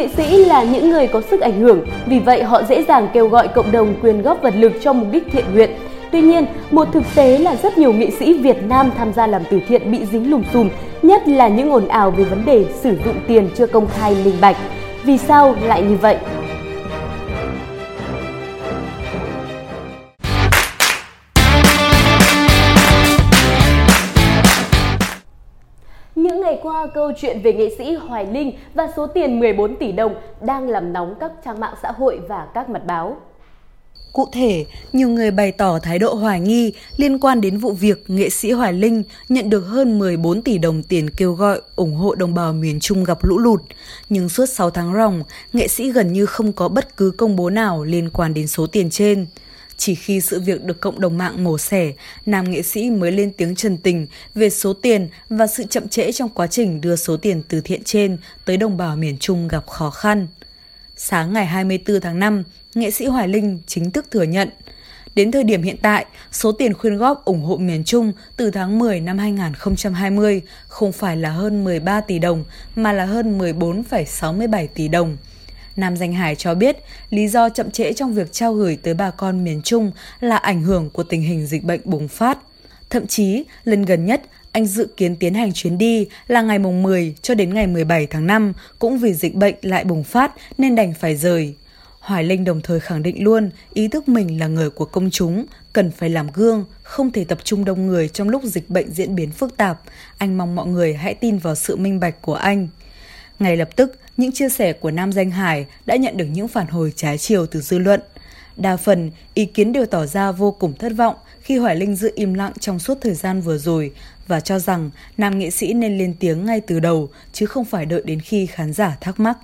Nghệ sĩ là những người có sức ảnh hưởng, vì vậy họ dễ dàng kêu gọi cộng đồng quyên góp vật lực cho mục đích thiện nguyện. Tuy nhiên, một thực tế là rất nhiều nghệ sĩ Việt Nam tham gia làm từ thiện bị dính lùm xùm, nhất là những ồn ào về vấn đề sử dụng tiền chưa công khai minh bạch. Vì sao lại như vậy? Qua, câu chuyện về nghệ sĩ Hoài Linh và số tiền 14 tỷ đồng đang làm nóng các trang mạng xã hội và các mặt báo. Cụ thể, nhiều người bày tỏ thái độ hoài nghi liên quan đến vụ việc nghệ sĩ Hoài Linh nhận được hơn 14 tỷ đồng tiền kêu gọi ủng hộ đồng bào miền Trung gặp lũ lụt. Nhưng suốt 6 tháng ròng, nghệ sĩ gần như không có bất cứ công bố nào liên quan đến số tiền trên. Chỉ khi sự việc được cộng đồng mạng mổ xẻ, nam nghệ sĩ mới lên tiếng trần tình về số tiền và sự chậm trễ trong quá trình đưa số tiền từ thiện trên tới đồng bào miền Trung gặp khó khăn. Sáng ngày 24 tháng 5, nghệ sĩ Hoài Linh chính thức thừa nhận. Đến thời điểm hiện tại, số tiền khuyên góp ủng hộ miền Trung từ tháng 10 năm 2020 không phải là hơn 13 tỷ đồng mà là hơn 14,67 tỷ đồng. Nam Danh Hải cho biết lý do chậm trễ trong việc trao gửi tới bà con miền Trung là ảnh hưởng của tình hình dịch bệnh bùng phát. Thậm chí, lần gần nhất, anh dự kiến tiến hành chuyến đi là ngày mùng 10 cho đến ngày 17 tháng 5, cũng vì dịch bệnh lại bùng phát nên đành phải rời. Hoài Linh đồng thời khẳng định luôn ý thức mình là người của công chúng, cần phải làm gương, không thể tập trung đông người trong lúc dịch bệnh diễn biến phức tạp. Anh mong mọi người hãy tin vào sự minh bạch của anh. Ngay lập tức, những chia sẻ của Nam Danh Hải đã nhận được những phản hồi trái chiều từ dư luận. Đa phần, ý kiến đều tỏ ra vô cùng thất vọng khi Hoài Linh giữ im lặng trong suốt thời gian vừa rồi và cho rằng nam nghệ sĩ nên lên tiếng ngay từ đầu chứ không phải đợi đến khi khán giả thắc mắc.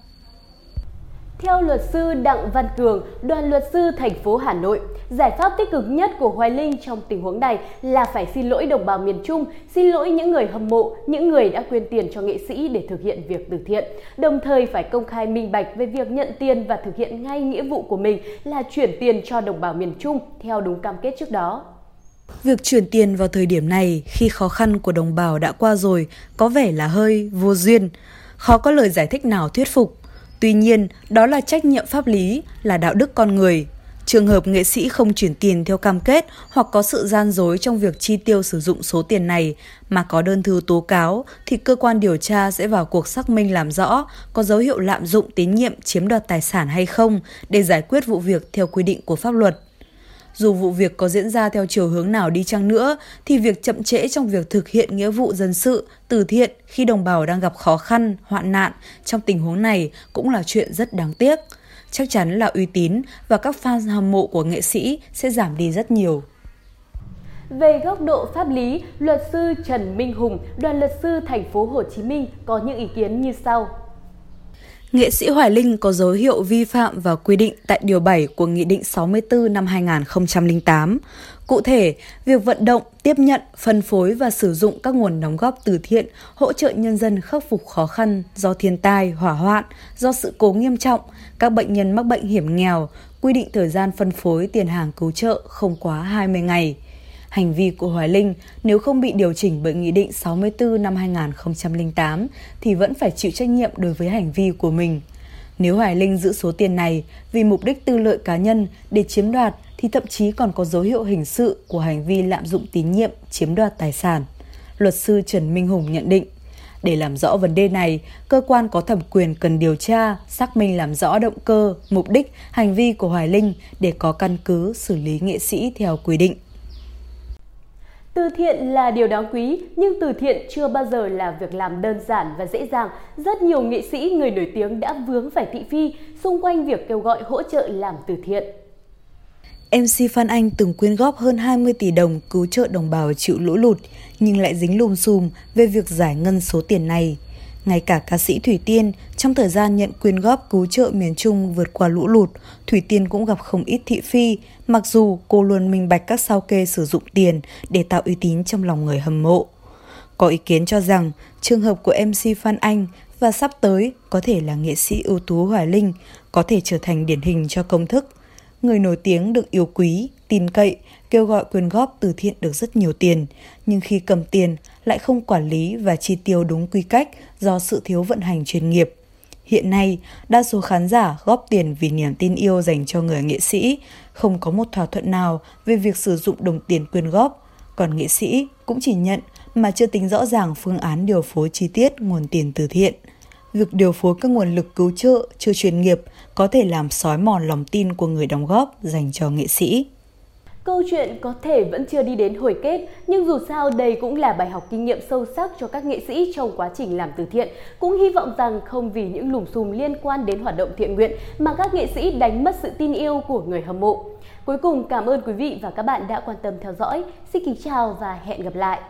Theo luật sư Đặng Văn Cường, đoàn luật sư thành phố Hà Nội, giải pháp tích cực nhất của Hoài Linh trong tình huống này là phải xin lỗi đồng bào miền Trung, xin lỗi những người hâm mộ, những người đã quyên tiền cho nghệ sĩ để thực hiện việc từ thiện, đồng thời phải công khai minh bạch về việc nhận tiền và thực hiện ngay nghĩa vụ của mình là chuyển tiền cho đồng bào miền Trung theo đúng cam kết trước đó. Việc chuyển tiền vào thời điểm này khi khó khăn của đồng bào đã qua rồi có vẻ là hơi vô duyên, khó có lời giải thích nào thuyết phục. Tuy nhiên, đó là trách nhiệm pháp lý, là đạo đức con người. Trường hợp nghệ sĩ không chuyển tiền theo cam kết hoặc có sự gian dối trong việc chi tiêu sử dụng số tiền này mà có đơn thư tố cáo thì cơ quan điều tra sẽ vào cuộc xác minh làm rõ có dấu hiệu lạm dụng tín nhiệm chiếm đoạt tài sản hay không để giải quyết vụ việc theo quy định của pháp luật. Dù vụ việc có diễn ra theo chiều hướng nào đi chăng nữa, thì việc chậm trễ trong việc thực hiện nghĩa vụ dân sự, từ thiện khi đồng bào đang gặp khó khăn, hoạn nạn trong tình huống này cũng là chuyện rất đáng tiếc. Chắc chắn là uy tín và các fan hâm mộ của nghệ sĩ sẽ giảm đi rất nhiều. Về góc độ pháp lý, luật sư Trần Minh Hùng, đoàn luật sư thành phố Hồ Chí Minh có những ý kiến như sau nghệ sĩ Hoài Linh có dấu hiệu vi phạm và quy định tại Điều 7 của Nghị định 64 năm 2008. Cụ thể, việc vận động, tiếp nhận, phân phối và sử dụng các nguồn đóng góp từ thiện hỗ trợ nhân dân khắc phục khó khăn do thiên tai, hỏa hoạn, do sự cố nghiêm trọng, các bệnh nhân mắc bệnh hiểm nghèo, quy định thời gian phân phối tiền hàng cứu trợ không quá 20 ngày. Hành vi của Hoài Linh nếu không bị điều chỉnh bởi Nghị định 64 năm 2008 thì vẫn phải chịu trách nhiệm đối với hành vi của mình. Nếu Hoài Linh giữ số tiền này vì mục đích tư lợi cá nhân để chiếm đoạt thì thậm chí còn có dấu hiệu hình sự của hành vi lạm dụng tín nhiệm chiếm đoạt tài sản. Luật sư Trần Minh Hùng nhận định, để làm rõ vấn đề này, cơ quan có thẩm quyền cần điều tra, xác minh làm rõ động cơ, mục đích, hành vi của Hoài Linh để có căn cứ xử lý nghệ sĩ theo quy định. Từ thiện là điều đáng quý, nhưng từ thiện chưa bao giờ là việc làm đơn giản và dễ dàng. Rất nhiều nghệ sĩ, người nổi tiếng đã vướng phải thị phi xung quanh việc kêu gọi hỗ trợ làm từ thiện. MC Phan Anh từng quyên góp hơn 20 tỷ đồng cứu trợ đồng bào chịu lũ lụt, nhưng lại dính lùm xùm về việc giải ngân số tiền này. Ngay cả ca sĩ Thủy Tiên, trong thời gian nhận quyên góp cứu trợ miền Trung vượt qua lũ lụt, Thủy Tiên cũng gặp không ít thị phi, mặc dù cô luôn minh bạch các sao kê sử dụng tiền để tạo uy tín trong lòng người hâm mộ. Có ý kiến cho rằng trường hợp của MC Phan Anh và sắp tới có thể là nghệ sĩ ưu tú Hoài Linh có thể trở thành điển hình cho công thức. Người nổi tiếng được yêu quý, tin cậy, kêu gọi quyên góp từ thiện được rất nhiều tiền, nhưng khi cầm tiền lại không quản lý và chi tiêu đúng quy cách do sự thiếu vận hành chuyên nghiệp. Hiện nay, đa số khán giả góp tiền vì niềm tin yêu dành cho người nghệ sĩ, không có một thỏa thuận nào về việc sử dụng đồng tiền quyên góp, còn nghệ sĩ cũng chỉ nhận mà chưa tính rõ ràng phương án điều phối chi tiết nguồn tiền từ thiện. Việc điều phối các nguồn lực cứu trợ chưa chuyên nghiệp có thể làm sói mòn lòng tin của người đóng góp dành cho nghệ sĩ. Câu chuyện có thể vẫn chưa đi đến hồi kết, nhưng dù sao đây cũng là bài học kinh nghiệm sâu sắc cho các nghệ sĩ trong quá trình làm từ thiện. Cũng hy vọng rằng không vì những lùm xùm liên quan đến hoạt động thiện nguyện mà các nghệ sĩ đánh mất sự tin yêu của người hâm mộ. Cuối cùng cảm ơn quý vị và các bạn đã quan tâm theo dõi. Xin kính chào và hẹn gặp lại.